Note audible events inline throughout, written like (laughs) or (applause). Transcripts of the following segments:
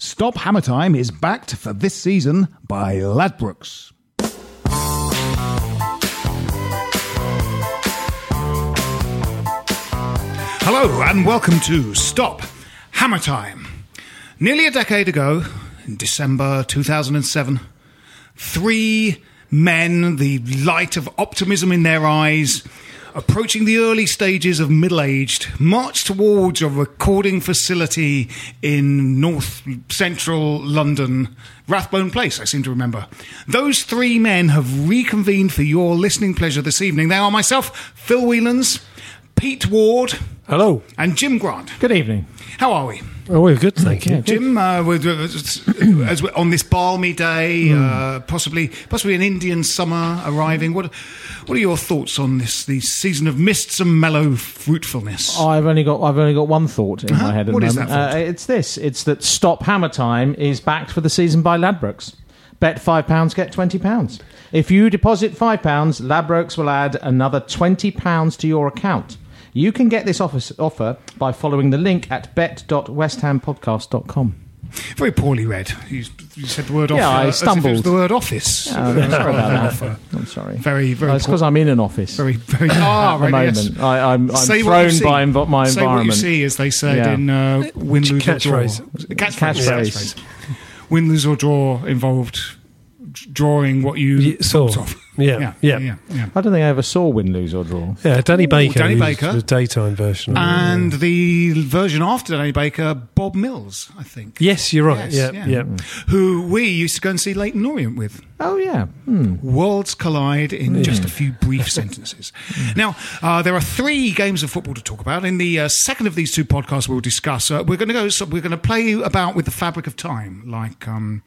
Stop Hammer Time is backed for this season by Ladbrokes. Hello and welcome to Stop Hammer Time. Nearly a decade ago, in December 2007, three men, the light of optimism in their eyes, approaching the early stages of middle aged, marched towards a recording facility in north central London, Rathbone Place, I seem to remember. Those three men have reconvened for your listening pleasure this evening. They are myself, Phil Whelans, Pete Ward, Hello. and Jim Grant. Good evening. How are we? Oh, we're good, thank you. Jim, uh, we're, as we're on this balmy day, uh, possibly possibly an Indian summer arriving. What what are your thoughts on this the season of mists and mellow fruitfulness? I've only got I've only got one thought in my head at What the is moment. that thought? Uh, it's this: it's that Stop Hammer Time is backed for the season by Ladbrokes. Bet five pounds, get twenty pounds. If you deposit five pounds, Ladbrokes will add another twenty pounds to your account. You can get this offer, offer by following the link at bet.westhampodcast.com. Very poorly read. You, you said the word office. Yeah, offer. I as if it was stumbled. the word office. Oh, no, sorry about that. I'm sorry. Very very. Uh, it's poor- because I'm in an office very very. (laughs) Ah, at the right. yes. moment. I, I'm, I'm Say what you thrown by env- my Say what you see, as they said Yeah. in uh, win, lose or draw. Catchphrase. Catchphrase. Catchphrase. catchphrase. Win, lose or draw involved drawing what you Ye- saw. thought of. Yeah, yeah, yeah. yeah. yeah. I don't think I ever saw win, lose, or draw. Yeah, Danny Baker. Danny Baker. The daytime version. of it. And the version after Danny Baker, Bob Mills, I think. yes, you're right. Yes, yeah, yeah. yeah. Who we used to go and see Leyton Orient with. Oh yeah. Hmm. Worlds collide in just a few brief (laughs) sentences. Now, uh, there are three games of football to talk about. In the uh, second of these two podcasts, we'll discuss. Uh, we're going to go. So we're going to play about with the fabric of time, like. Um,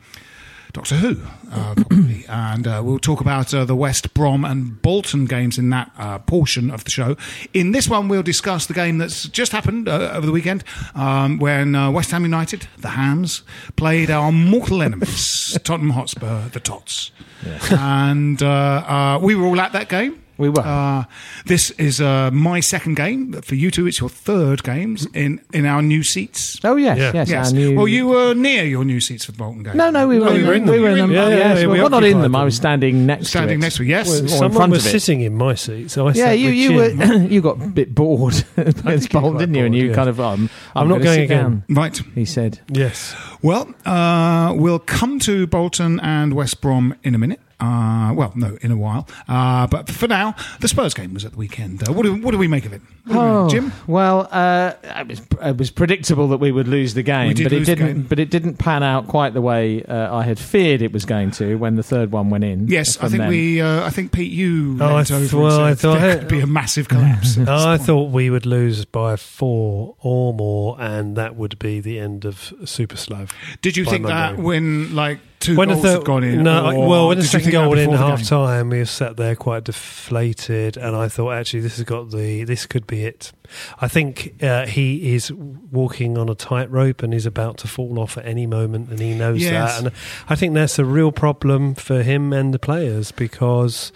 Doctor Who, uh, probably. (clears throat) and uh, we'll talk about uh, the West Brom and Bolton games in that uh, portion of the show. In this one, we'll discuss the game that's just happened uh, over the weekend um, when uh, West Ham United, the Hams, played our mortal enemies, (laughs) Tottenham Hotspur, the Tots. and uh, uh, we were all at that game. We were. Uh, this is uh, my second game. For you two, it's your third games in, in our new seats. Oh yes, Yeah. yes. Yes. I knew. Well, you were near your new seats for the Bolton game. No, no, we were, No, in, we were in them. them. We were in them. Yeah, yeah, yes, yeah, we well, not in occupied them. I them. was standing next Standing to it. next to it, yes. Or in Someone front was of it. sitting in my seat, so I Yeah, sat you with you Jim. were (laughs) (laughs) you got a bit bored (laughs) against Bolton, didn't you? And bored, you yeah. kind of um, I'm not gonna going sit again. down, Right. He said. Yes. Well, uh, we'll come to Bolton and West Brom in a minute. Uh, well, no, in a while. Uh, but for now, the Spurs game was at the weekend. Uh, what, do, what do we make of it? What do we Oh. Jim? Well, uh, it, was, it was predictable that we would lose the game, did but it didn't. game. But it didn't pan out quite the way uh, I had feared it was going to when the third one went in. Yes, I think them. we. Uh, I think Pete, you Oh, I th- over well, I and said thought- there could be a massive collapse. at (laughs) I point. thought we would lose by four or more, and that would be the end of Super Slav. Did you by think that when, like, two when goals the, had gone in? No, or well, when the second goal went in half time, we were sat there quite deflated, and I thought actually this has got the this could be it. I think uh, he is walking on a tightrope and is about to fall off at any moment, and he knows Yes. that. And I think that's a real problem for him and the players because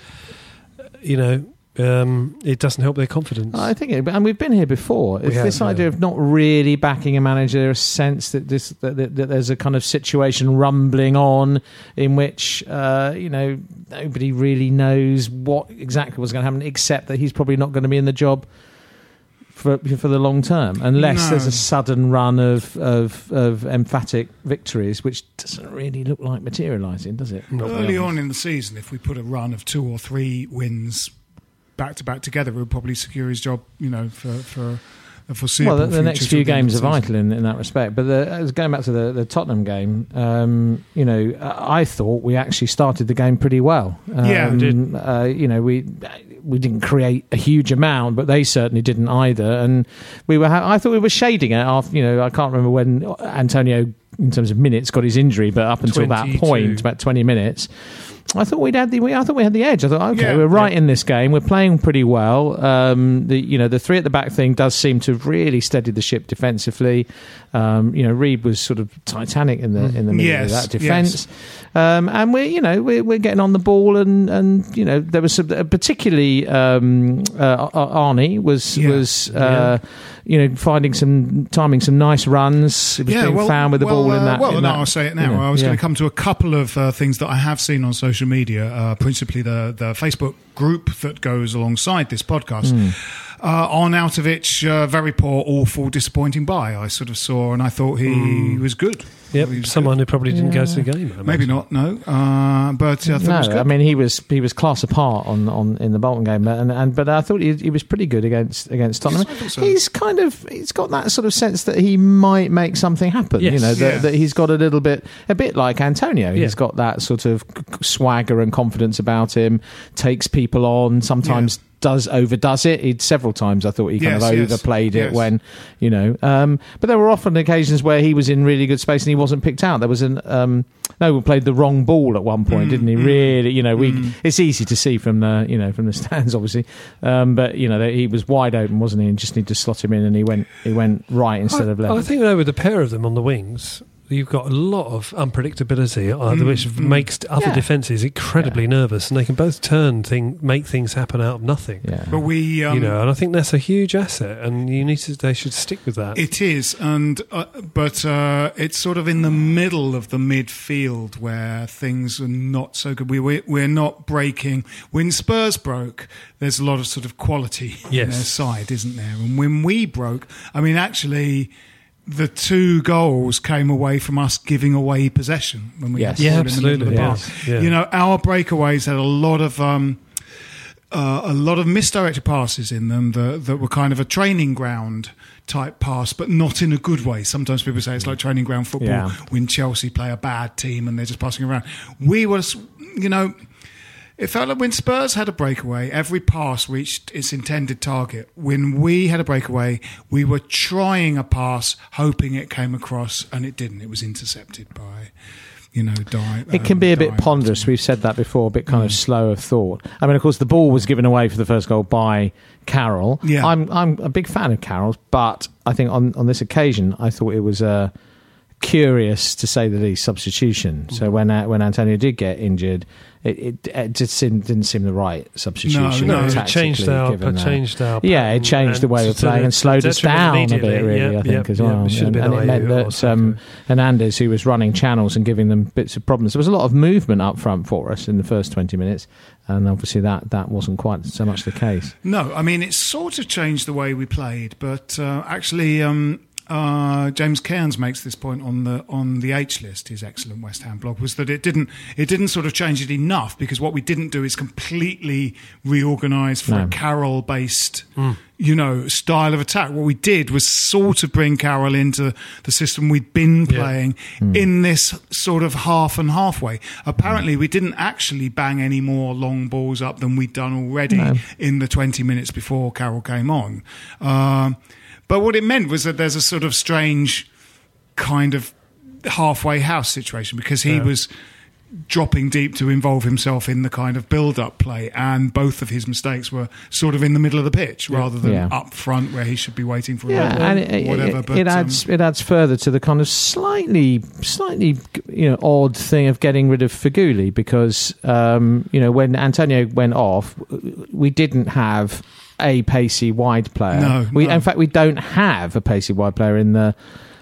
you know um, it doesn't help their confidence. I think, it, and we've been here before. If have, this yeah. idea of not really backing a manager, a sense that this that, that, that there's a kind of situation rumbling on in which uh, you know nobody really knows what exactly was going to happen, except that he's probably not going to be in the job. For, for the long term, unless No. there's a sudden run of, of of emphatic victories, which doesn't really look like materialising, does it? Not Early on in the season, if we put a run of two or three wins back to back together, we'll probably secure his job. You know, for for foreseeable Well, the, the next few till the end games are vital in, in that respect. But the, going back to the, the Tottenham game, um, you know, I I thought we actually started the game pretty well. Um, Yeah, we did. Uh, you know, we we didn't create a huge amount, but they certainly didn't either. And we were, ha- I thought we were shading it. After, you know, I can't remember when Antonio, in terms of minutes, got his injury, but up until that point, about twenty minutes. I thought we'd had the. We, I thought we had the edge. I thought, okay, Yeah, we're right yeah. in this game. We're playing pretty well. Um, the you know the three at the back thing does seem to have really steadied the ship defensively. Um, you know, Reid was sort of titanic in the in the middle Yes, of that defence. Um, and we're you know we're, we're getting on the ball and and you know there was some, particularly um, uh, Arnie was Yeah. was uh, you know finding some timing some nice runs. He was being found with the well, ball in uh, that. Well, in no, that, I'll say it you now. know, I was going to come to a couple of uh, things that I have seen on social media, uh, principally the the Facebook group that goes alongside this podcast. Hmm. Uh, Arnautovic, uh, very poor, awful, disappointing buy. I sort of saw, and I thought he was good. Yep, He was someone who probably didn't go to the game. I. Maybe imagine. not, no. Uh, but I thought no, it was good. I mean he was he was class apart on, on in the Bolton game, and, and but I thought he, he was pretty good against against Tottenham. Yes, so. He's kind of he's got that sort of sense that he might make something happen. Yes. You know that, Yeah. that he's got a little bit a bit like Antonio. Yeah. He's got that sort of swagger and confidence about him. Takes people on. Sometimes. Does overdoes it? He'd several times. I thought he kind Yes, of yes, overplayed it yes. when, you know. Um, but there were often occasions where he was in really good space and he wasn't picked out. There was an um, no, we played the wrong ball at one point, Mm, didn't he? Really, you know, we it's easy to see from the you know from the (laughs) stands, obviously, um, but you know he was wide open, wasn't he? And just need to slot him in, and he went he went right instead I, of left. I think with the pair of them on the wings, you've got a lot of unpredictability, uh, which makes other Yeah. defences incredibly nervous, and they can both turn thing, make things happen out of nothing. yeah, but we, um, you know, and I think that's a huge asset, and you need to. They should stick with that. It is, and uh, but uh, it's sort of in the middle of the midfield where things are not so good. We we're, we're not breaking. When Spurs broke, there's a lot of sort of quality in Yes. their side, isn't there? And when we broke, I mean, actually. The two goals came away from us giving away possession when we Yes. Yeah, ball in the middle of the absolutely, yes, yeah. You know, our breakaways had a lot of um, uh, a lot of misdirected passes in them that, that were kind of a training ground type pass, but not in a good way. Sometimes people say it's like training ground football Yeah. when Chelsea play a bad team and they're just passing around. We was, you know, it felt like when Spurs had a breakaway, every pass reached its intended target. When we had a breakaway, we were trying a pass, hoping it came across, and it didn't. It was intercepted by, you know, Di. It can um, be a bit ponderous. We've said that before, a bit Mm. kind of slow of thought. I mean, of course, the ball was given away for the first goal by Carroll. Yeah. I'm I'm a big fan of Carroll's, but I think on on this occasion, I thought it was a curious to say the least substitution. So when uh, when Antonio did get injured, it, it, it just didn't, didn't seem the right substitution. No, no, it changed our, it changed our. Yeah, it changed the way we're playing and slowed us down a bit, really, Yeah, I think, yeah, as well. have and and it meant that um, Hernandez, who was running channels and giving them bits of problems, there was a lot of movement up front for us in the first 20 minutes, and obviously that, that wasn't quite so much the case. No, I mean, it sort of changed the way we played, but uh, actually, um, uh, James Cairns makes this point on the on the H list, his excellent West Ham blog, was that it didn't it didn't sort of change it enough because what we didn't do is completely reorganise for a No. Carroll based, you know, style of attack. What we did was sort of bring Carroll into the system we'd been playing in this sort of half and halfway. Apparently, we didn't actually bang any more long balls up than we'd done already No. in the 20 minutes before Carroll came on. Um, but what it meant was that there's a sort of strange kind of halfway house situation because he was dropping deep to involve himself in the kind of build-up play, and both of his mistakes were sort of in the middle of the pitch rather than Yeah. up front where he should be waiting for Yeah, a and it, whatever. it, but it um, adds it adds further to the kind of slightly slightly you know odd thing of getting rid of Feghouli because um, you know when Antonio went off, we didn't have a pacey wide player. No, we no. in fact we don't have a pacey wide player in the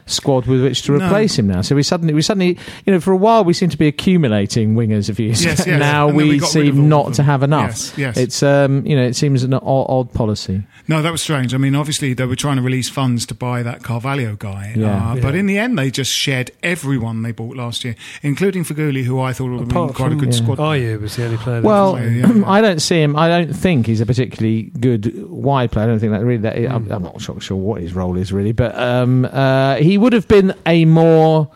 squad with which to No. replace him now. So we suddenly we suddenly you know for a while we seem to be accumulating wingers of years. Yes, yes. now And we we, got rid of seem not to have enough. Yes, yes. It's um you know it seems an odd, odd policy. No, that was strange. I mean, obviously they were trying to release funds to buy that Carvalho guy, Yeah. uh, but in the end they just shed everyone they bought last year, including Feghouli, who I thought would have been Apart quite a good yeah. squad. Ayew was the only player. that Well, was- Yeah, yeah. (clears throat) I don't see him. I don't think he's a particularly good wide player. I don't think that really. That, I'm, I'm not sure, sure what his role is really, but um, uh, he would have been a more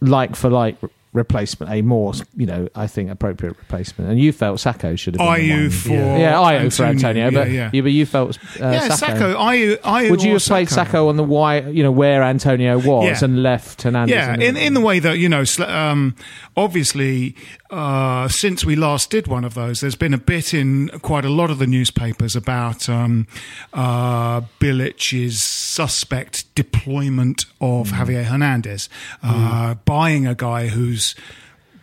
like for like replacement, a more you know I think appropriate replacement. And you felt Sakho should have been one. for yeah, Ayew for Antonio, but yeah, you, but you felt uh, yeah, Sakho. Sakho. Ayew, Ayew Would you have played Sakho on the why you know, where Antonio was Yeah. and left Hernandez? Yeah, in, in the way that, you know, um, obviously, uh, since we last did one of those, there's been a bit in quite a lot of the newspapers about um, uh, Bilic's suspect deployment of Mm. Javier Hernandez, uh, buying a guy whose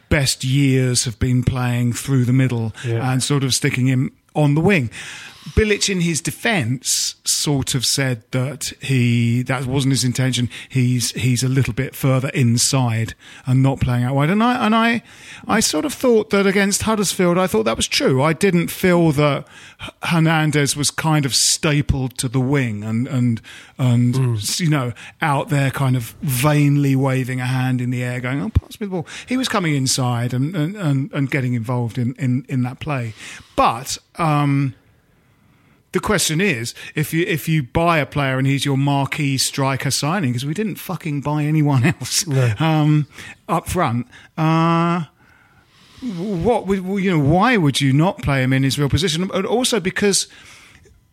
best years have been playing through the middle Yeah. and sort of sticking him on the wing. Bilic, in his defence, sort of said that he that wasn't his intention. He's he's a little bit further inside and not playing out wide. And I and I I sort of thought that against Huddersfield, I thought that was true. I didn't feel that Hernandez was kind of stapled to the wing and and and you know out there, kind of vainly waving a hand in the air, going, "Oh, pass me the ball." He was coming inside and and and, and getting involved in, in in that play, but. um the question is, if you if you buy a player and he's your marquee striker signing, because we didn't fucking buy anyone (laughs) else um, up front, uh, what would you know? Why would you not play him in his real position? And also because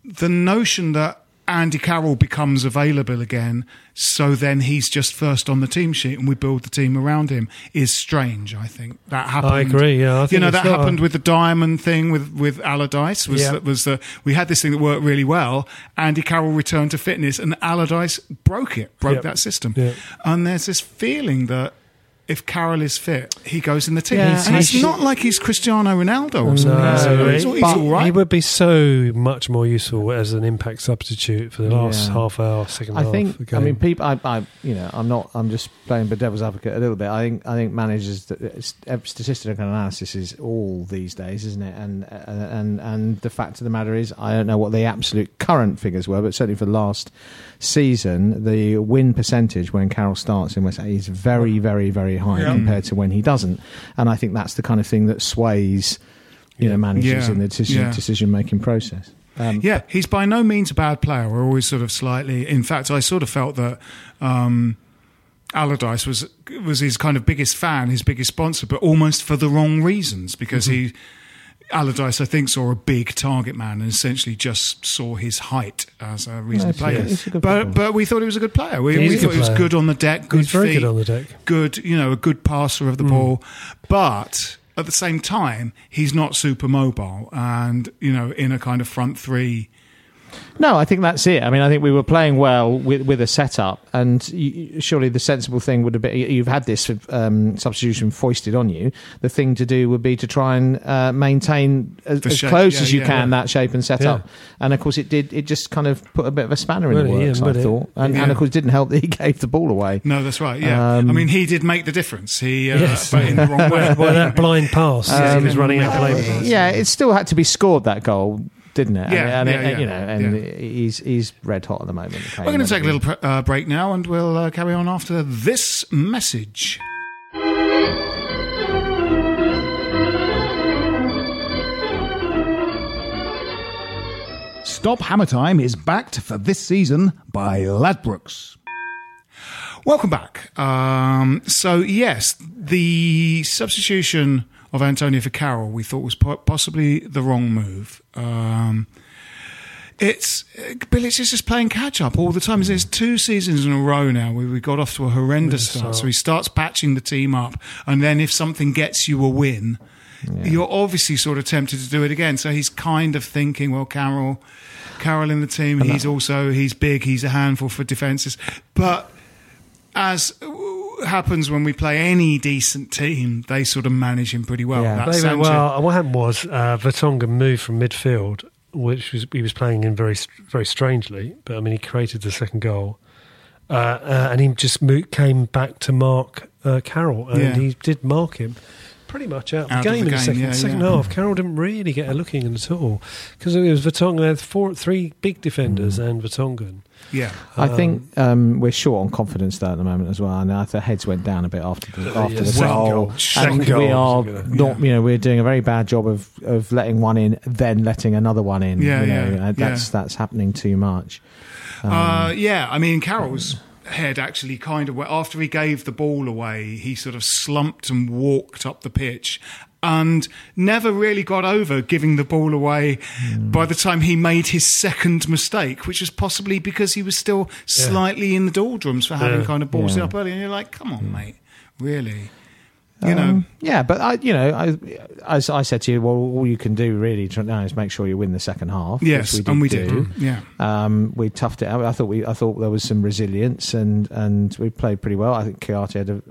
the notion that Andy Carroll becomes available again, so then he's just first on the team sheet and we build the team around him is strange. I think that happened. I agree, yeah, I you know that a- happened with the diamond thing with with Allardyce. Was Yeah. that was the we had this thing that worked really well. Andy Carroll returned to fitness and Allardyce broke it, broke Yep. that system. Yeah. And there's this feeling that. If Carroll is fit, he goes in the team. Yeah, and it's he's- not like he's Cristiano Ronaldo or something. No, so he's, he- he's all right. He would be so much more useful as an impact substitute for the last Yeah. half hour, second I half. think. of the I mean, people. I, I. You know, I'm not. I'm just playing the devil's advocate a little bit. I think. I think managers. Uh, uh, statistical analysis is all these days, isn't it? And uh, and and the fact of the matter is, I don't know what the absolute current figures were, but certainly for the last season, the win percentage when Carroll starts in West Ham is very, very, very high Yeah. compared to when he doesn't. And I think that's the kind of thing that sways, you know, managers Yeah. in the decision Yeah. decision making process. Um, Yeah, he's by no means a bad player. We're always sort of slightly. In fact, I sort of felt that um, Allardyce was was his kind of biggest fan, his biggest sponsor, but almost for the wrong reasons because he. Allardyce, I think, saw a big target man and essentially just saw his height as a reason to play him. he's a good But but we thought he was a good player. We, He's we a thought good he was player. good on the deck, good He's feet, good on the deck. good, you know, a good passer of the hmm. ball. But at the same time, he's not super mobile, and you know, in a kind of front three. No, I think that's it. I mean, I think we were playing well with with a setup, and you, surely the sensible thing would have been you've had this um, substitution foisted on you. The thing to do would be to try and uh, maintain as, as shape, close yeah, as you yeah, can yeah. that shape and setup. And of course, it did. It just kind of put a bit of a spanner in Well, the works. but I it- thought, and, yeah. and of course, it didn't help that he (laughs) gave the ball away. No, that's right. Yeah, Um, I mean, he did make the difference. He, uh, Yes. but in the wrong way. well, (laughs) that blind pass, as he was running out of play. Yeah, it still had to be scored that goal, didn't it? Yeah, and, yeah, and, yeah, you know, and yeah. he's he's red hot at the moment. We're going to take a little pr- uh, break now, and we'll uh, carry on after this message. Stop Hammer Time is backed for this season by Ladbrokes. Welcome back. Um, so, yes, the substitution of Antonio for Carroll we thought was po- possibly the wrong move. Um, it's Bilic is just playing catch up all the time. There's two seasons in a row now where we got off to a horrendous start. So he starts patching the team up, and then if something gets you a win, you're obviously sort of tempted to do it again. So he's kind of thinking, well, Carroll, Carroll in the team, he's also he's big, he's a handful for defenses, but as happens when we play any decent team, they sort of manage him pretty well. Yeah. That They well, what happened was uh, Vertonghen moved from midfield, which was he was playing in very very strangely, but I mean he created the second goal, uh, uh, and he just mo- came back to mark uh, Carroll, and Yeah. he did mark him. Pretty much out, Out the of game the in the game, second, yeah, second yeah. half. Carroll didn't really get a look in at all because it was Vertonghen had four, three big defenders Mm. and Vertonghen. yeah. I think um, we're short on confidence there at the moment as well. And I think heads went down a bit after the, after yeah, the second goal. goal. Second And goal we are a good- not, you know, we're doing a very bad job of, of letting one in, then letting another one in. Yeah, you know, yeah, uh, that's yeah. that's happening too much. Um, Uh, yeah, I mean, Carroll's head actually kind of went after he gave the ball away. He sort of slumped and walked up the pitch. And never really got over giving the ball away Hmm. by the time he made his second mistake, which was possibly because he was still slightly in the doldrums for having Yeah. kind of ballsed Yeah. it up early. And you're like, come on, mate, really? You know, Um, yeah, but I, you know, I, as I said to you, well, all you can do really now is make sure you win the second half. yes, which and we do. did. Yeah. Um, we toughed it out. I thought we, I thought there was some resilience, and, and we played pretty well. I think Kouyaté had a,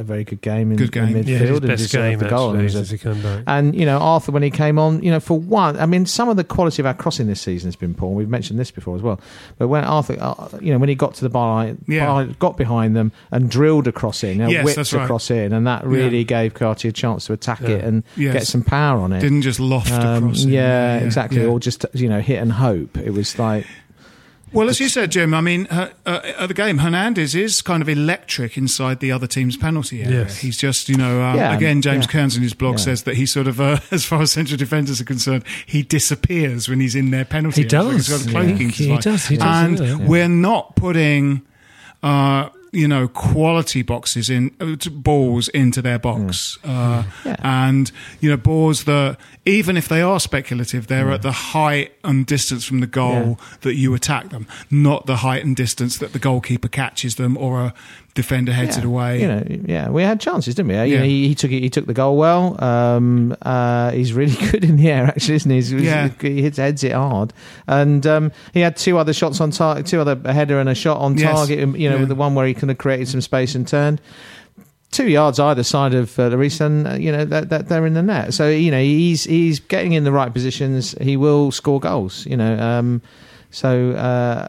a very good game in, Good game. in midfield Yeah, his and best deserved game the goal. actually and as he came back. and you know Arthur when he came on, you know for one, I mean some of the quality of our crossing this season has been poor. We've mentioned this before as well. But when Arthur, uh, you know, when he got to the bar, Yeah. bar got behind them and drilled a cross in, you know, Yes, whipped that's a right. cross in, and that really Yeah. Gave Kouyaté a chance to attack it and Yes. get some power on it. Didn't just loft Um, across. it. yeah, exactly. yeah. Or just you know hit and hope. It was like Well, as you said, Jim, I mean, uh, uh, at the game, Hernandez is kind of electric inside the other team's penalty area. Yes. He's just, you know, uh, Yeah, again, James yeah. Kearns in his blog Yeah. says that he sort of, uh, (laughs) as far as central defenders are concerned, he disappears when he's in their penalty He area. does. It's like a Yeah. clanking He does, he does, And yeah. we're not putting, uh, you know, quality boxes in uh, balls into their box, uh, Yeah. and you know, balls that even if they are speculative, they're at the height and distance from the goal that you attack them, not the height and distance that the goalkeeper catches them or a defender heads yeah, it away. You know, yeah, we had chances, didn't we? You Yeah. know, he, he took it. He took the goal well. Um, uh, he's really (laughs) good in the air, actually, isn't he? He's, Yeah. he hits heads it hard, and um, he had two other shots on target, two other a header and a shot on Yes. target. um, You know, Yeah. with the one where he kind of created some space and turned. Two yards either side of uh, Lloris, and uh, you know that, that they're in the net. So you know he's he's getting in the right positions. He will score goals. You know, um, so uh,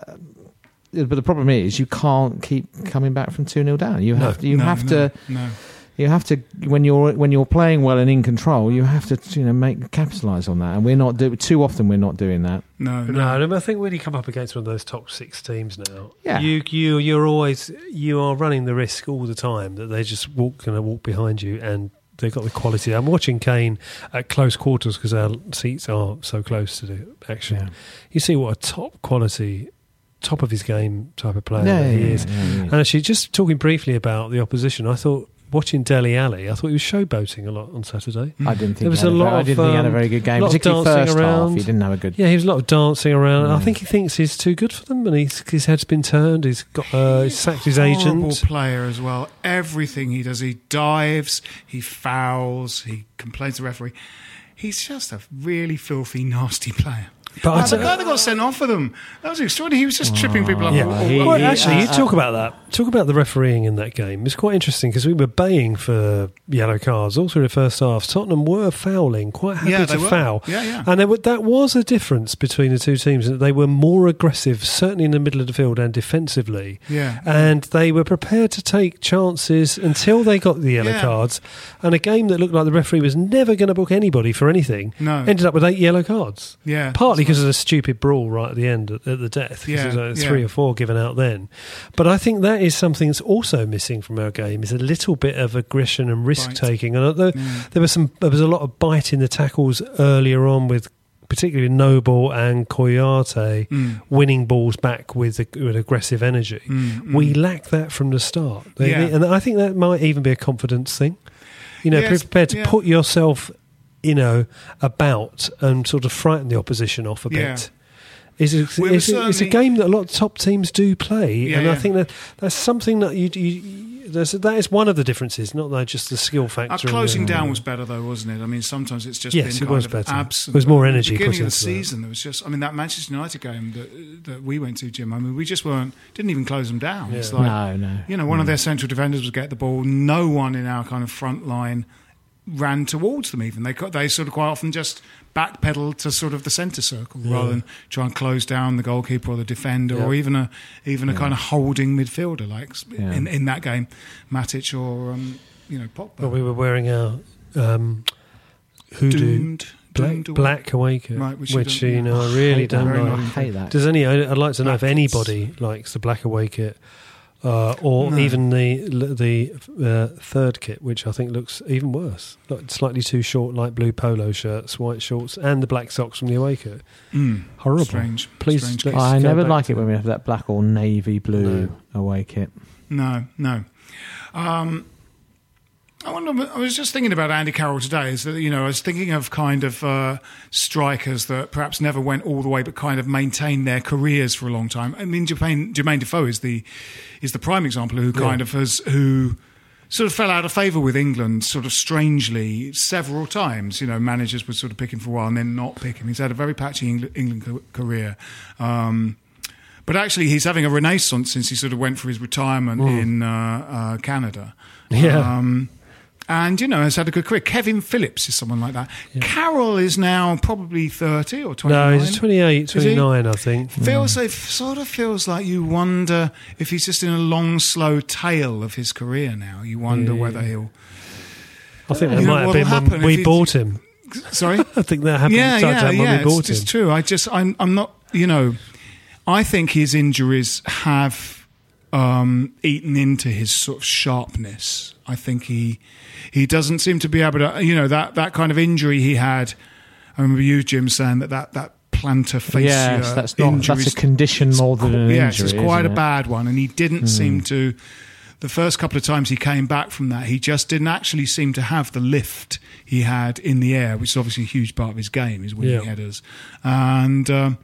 Uh, but the problem is you can't keep coming back from two 0 down. You have to, you No, have no, to No. you have to when you're when you're playing well and in control. You have to you know make capitalize on that, and we're not do too often. We're not doing that. No, No, no, I think when you come up against one of those top six teams now, Yeah. you you you're always you are running the risk all the time that they're just walk going to walk behind you and. They've got the quality. I'm watching Kane at close quarters because our seats are so close to the action. Yeah. You see what a top quality, top of his game type of player Yeah, that he yeah, is. yeah, yeah. And actually, just talking briefly about the opposition, I thought watching Dele Alli, I thought he was showboating a lot on Saturday. I didn't think There was he had a a lot very, I didn't think he had a um, very good game, particularly dancing first around. half. He didn't have a good. Yeah, he was a lot of dancing around. I think he thinks he's too good for them, and he's, his head's been turned. He's got uh, he's sacked his Horrible agent. player as well. Everything he does, he dives, he fouls, he complains to the referee. He's just a really filthy, nasty player. But Oh, I the guy that got sent off for them, that was extraordinary. He was just tripping people up. Yeah. all- all- he- Well, he- actually, you uh, talk about that. Talk about the refereeing in that game. It's quite interesting because we were baying for yellow cards all through the first half. Tottenham were fouling, quite happy Yeah, to were. foul. Yeah, yeah. And there, were- that was a difference between the two teams. That they were more aggressive, certainly in the middle of the field and defensively. Yeah. And they were prepared to take chances until they got the yellow Yeah. cards. And a game that looked like the referee was never going to book anybody for anything No. ended up with eight yellow cards. Yeah. Partly because of the stupid brawl right at the end at, at the death. Yeah, there's, uh, yeah. three or four given out then. But I think that is something that's also missing from our game is a little bit of aggression and risk taking. And although there was some, there was a lot of bite in the tackles earlier on with. Particularly Noble and Kouyaté Mm. winning balls back with, with aggressive energy. We lack that from the start, Mm, Yeah. and I think that might even be a confidence thing. You know, Yes, prepared to yeah. put yourself, you know, about and sort of frighten the opposition off a Yeah. bit. is a, We is a, it's a game that a lot of top teams do play, Yeah, and I think that that's something that you, you there's, that is one of the differences, not that just the skill factor. Our closing the- down was better though, wasn't it? I mean, sometimes it's just Yes, been it kind was of better. absent. There was more At the energy beginning put of the into that. season. There was just, I mean, that Manchester United game that that we went to, Jim. I mean, we just weren't didn't even close them down. It's Yeah. like No, no. you know, one of mm. their central defenders would get the ball. No one in our kind of front line ran towards them. Even they they sort of quite often just backpedaled to sort of the centre circle rather than try and close down the goalkeeper or the defender or even a even a kind of holding midfielder like Yeah. in in that game, Matic or um, you know Pogba. Well, we were wearing our um, hoodoo doomed, black, black away kit, Right, which which, you know I really don't like. I hate that. Does any? I'd like to know if anybody likes the black away kit, uh, or No. even the the uh, third kit, which I think looks even worse. Like slightly too short, light blue polo shirts, white shorts, and the black socks from the away kit. Mm, Horrible. Strange. Please, Strange. I never like it when we have that black or navy blue No. away kit. No, no. Um, I wonder. I was just thinking about Andy Carroll today. Is that you know I was thinking of kind of uh, strikers that perhaps never went all the way, but kind of maintained their careers for a long time. I mean, Jermaine, Jermaine Defoe is the is the prime example who kind of has who sort of fell out of favour with England, sort of strangely several times. You know, managers would sort of pick him for a while and then not pick him. He's had a very patchy England, England career. Um, but actually, he's having a renaissance since he sort of went for his retirement in uh, uh, Canada. Yeah. Um, and, you know, has had a good career. Kevin Phillips is someone like that. Carroll is now probably 30 or twenty. No, he's 28, Is he? 29, I think. Feels it sort of feels like you wonder if he's just in a long, slow tail of his career now. You wonder Yeah. whether he'll. I think that might have been when we bought him. (laughs) Sorry. (laughs) I think that happened yeah, yeah, when yeah. we It's, bought it's him. true. I just, I'm, I'm not. You know, I think his injuries have um, eaten into his sort of sharpness. I think he he doesn't seem to be able to. You know that that kind of injury he had. I remember you, Jim, saying that that that plantar fascia yes, that's not. injury That's a condition more than an yes, injury. it's quite a it? Bad one, and he didn't seem to. The first couple of times he came back from that, he just didn't actually seem to have the lift he had in the air, which is obviously a huge part of his game, his winning Yeah. headers. And um,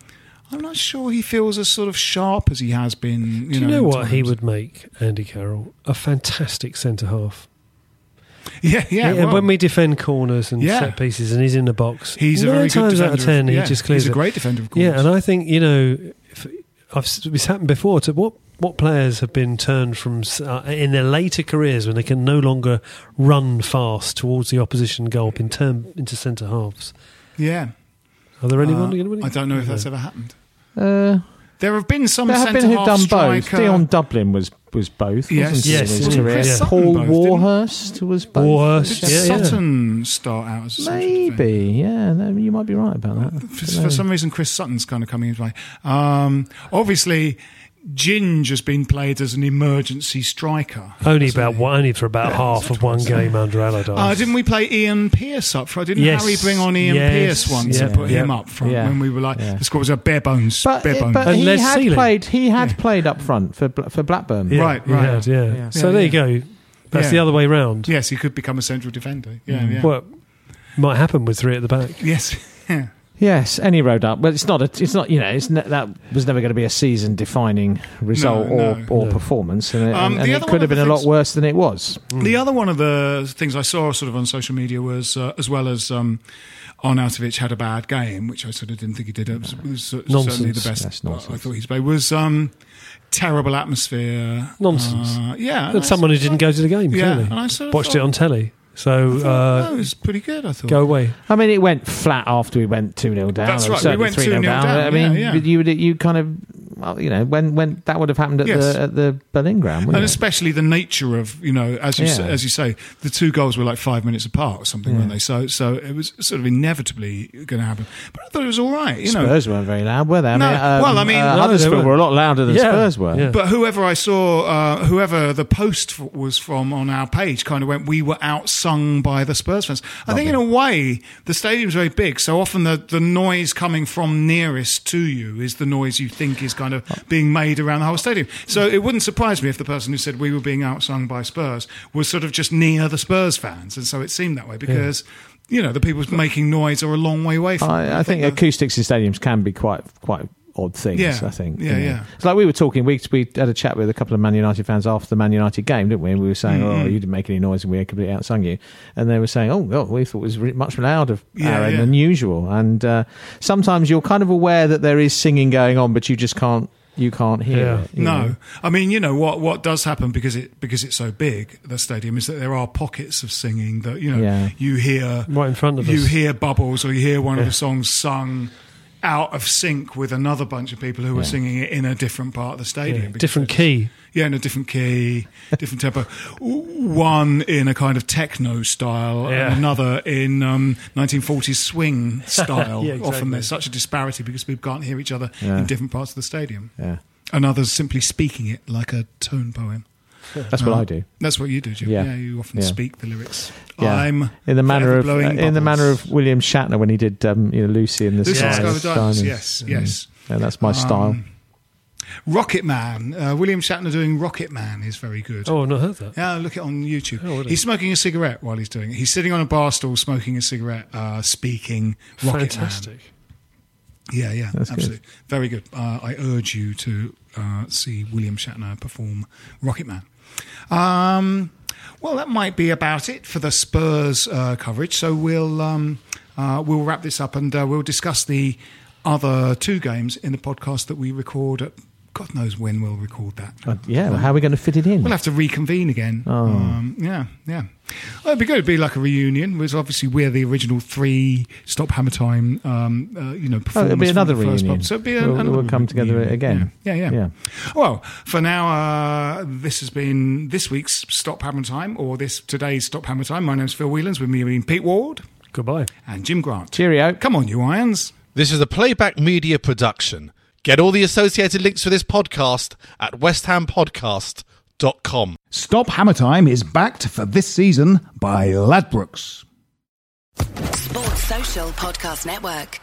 I'm not sure he feels as sort of sharp as he has been. You Do you know, know in what he would make, Andy Carroll? A fantastic centre half. (laughs) Yeah, yeah. and well, when we defend corners and Yeah. set pieces and he's in the box, he's a nine very times out of ten, yeah, he just clears He's a great defender, of course. Yeah, and I think you know, if, I've it's happened before. To what what players have been turned from uh, in their later careers when they can no longer run fast towards the opposition goal, been turned into centre halves. yeah. Are there anyone? Uh, anybody? I don't know if that's ever happened. Uh, There have been some there have been centre who've half done both. striker. Dion Dublin was was both. Yes. wasn't he, Yes, in his wasn't career. Chris Sutton Paul both, didn't he? Warhurst was both. Warhurst, Did Yeah, yeah. Sutton start out as a central defender? Maybe, yeah. no, you might be right about that. For, for some reason, Chris Sutton's kind of coming into play. Um, obviously, Ginge has been played as an emergency striker. only about he? only for about Yeah, half of one what I'm game under Allardyce. Uh, didn't we play Ian Pearce up front? Didn't Yes. Harry bring on Ian Yes. Pearce once and put Yeah. him up front Yeah. when we were like, Yeah. the score was a bare bones, But, bare bones. but And he Les had Sealing. played. He had played up front for for Blackburn. Yeah, Right, he right. had, yeah. Yeah. So Yeah, there yeah. you go. That's Yeah. the other way round. yes, he could become a central defender. Yeah, Mm. yeah. What might happen with three at the back? yes, (laughs) yeah. Yes, any road up. Well, it's not. A, it's not. You know, it's ne- that was never going to be a season-defining result No, or, no. or No. performance, and, it- Um, and, the and other it one could of have the been a lot things- worse than it was. The other one of the things I saw sort of on social media was, uh, as well as um, Arnautovic had a bad game, which I sort of didn't think he did. It was, it was cer- certainly the Nonsense. best That's I nonsense. thought he's played. Was um, terrible atmosphere. Nonsense. Uh, yeah, That's someone who didn't go to the game. Yeah, Clearly, and I sort of watched it thought- on telly. So I thought, uh, no, it was pretty good. I thought. go away. I mean, it went flat after we went two 0 down. That's or right, we went 3-0 2-0 down, I mean, yeah, yeah. you would you kind of, well, you know, when when that would have happened at Yes. the at the Boleyn ground, and it? especially the nature of you know as you Yeah. say, as you say the two goals were like five minutes apart or something Yeah. weren't they so so it was sort of inevitably going to happen but I thought it was all right you know Spurs weren't very loud, were they? I No, mean, um, well, I mean- uh, No, they Huddersfield weren't. were a lot louder than Yeah, Spurs were. yeah. But whoever I saw, uh, whoever the post f- was from on our page, kind of went, "We were outsung by the Spurs fans." I think, in a way, the stadium's very big, so often the the noise coming from nearest to you is the noise you think is kind of being made around the whole stadium. So it wouldn't surprise me if the person who said we were being outsung by Spurs was sort of just near the Spurs fans, and so it seemed that way because. You know, the people making noise are a long way away from. I, I think acoustics in stadiums can be quite quite odd things. Yeah. I think. Yeah, you know. yeah. It's like we were talking. We we had a chat with a couple of Man United fans after the Man United game, didn't we? And we were saying, Mm-hmm. "Oh, you didn't make any noise, and we completely outsung you." And they were saying, "Oh, well, we thought it was much louder, Yeah, Aaron, yeah. than usual." And uh, sometimes you're kind of aware that there is singing going on, but you just can't. You can't hear Yeah. it. you know. No, I mean you know what what does happen because it because it's so big the stadium is that there are pockets of singing that you know Yeah. you hear Right in front of you us. hear bubbles or you hear one of the songs sung out of sync with another bunch of people who are Yeah. singing it in a different part of the stadium Yeah, different key. yeah in a different key different tempo (laughs) one in a kind of techno style Yeah. and another in um, 1940s swing (laughs) style Yeah, often there's such a disparity because people can't hear each other in different parts of the stadium Yeah, and others simply speaking it like a tone poem. That's what I do. That's what you do, Jim. Yeah. Yeah, you often Yeah. speak the lyrics. Yeah. I'm in the manner of forever uh, blowing in the manner of William Shatner when he did um, you know Lucy in the Lucy Sky in the Sky with with Diamonds. Diamonds. Yes, yes. Yeah, that's my style. Um, Rocket Man. Uh, William Shatner doing Rocket Man is very good. Oh, I've not heard that. Yeah, look it on YouTube. Oh, really? he's smoking a cigarette while he's doing it. He's sitting on a bar stool smoking a cigarette, uh, speaking Rocket Fantastic. Man. Yeah, yeah, That's good. absolutely. Very good. Uh, I urge you to uh, see William Shatner perform Rocket Man. Um, well, that might be about it for the Spurs uh, coverage. So we'll um, uh, we'll wrap this up and uh, we'll discuss the other two games in the podcast that we record. At, God knows when we'll record that. Uh, yeah, well, how are we going to fit it in? We'll have to reconvene again. Oh. Um, yeah, yeah. Well, it'd be good. It'd be like a reunion. Because obviously we're the original three Stop Hammer Time. Um, uh, you know, Oh, it'll be another the first reunion. pub. So it'd be a, We'll- another we'll come together reunion. again. Yeah, yeah. Yeah. Well, for now, uh, this has been this week's Stop Hammer Time, or this today's Stop Hammer Time. My name's Phil Whelans. With me, have been Pete Ward Goodbye. and Jim Grant. Cheerio. Come on, you irons. This is a playback media production. Get all the associated links for this podcast at westhampodcast.com. Stop Hammer Time is backed for this season by Ladbrokes. Sports Social Podcast Network.